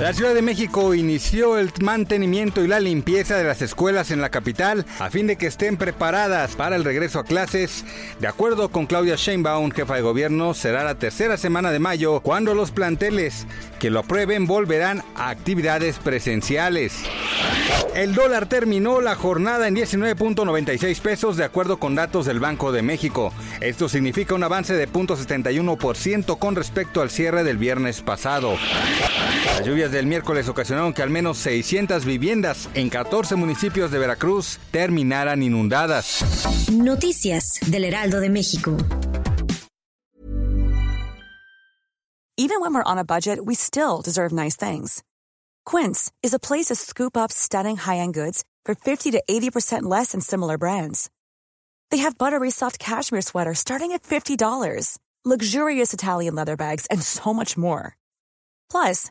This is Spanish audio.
La Ciudad de México inició el mantenimiento y la limpieza de las escuelas en la capital a fin de que estén preparadas para el regreso a clases. De acuerdo con Claudia Sheinbaum, jefa de gobierno, será la tercera semana de mayo cuando los planteles que lo aprueben volverán a actividades presenciales. El dólar terminó la jornada en 19.96 pesos de acuerdo con datos del Banco de México. Esto significa un avance de 0.71% con respecto al cierre del viernes pasado. Las lluvias del miércoles ocasionaron que al menos 600 viviendas en 14 municipios de Veracruz terminaran inundadas. Noticias del Heraldo de México. Even when we're on a budget, we still deserve nice things. Quince is a place to scoop up stunning high-end goods for 50 to 80% less than similar brands. They have buttery soft cashmere sweaters starting at $50, luxurious Italian leather bags, and so much more. Plus,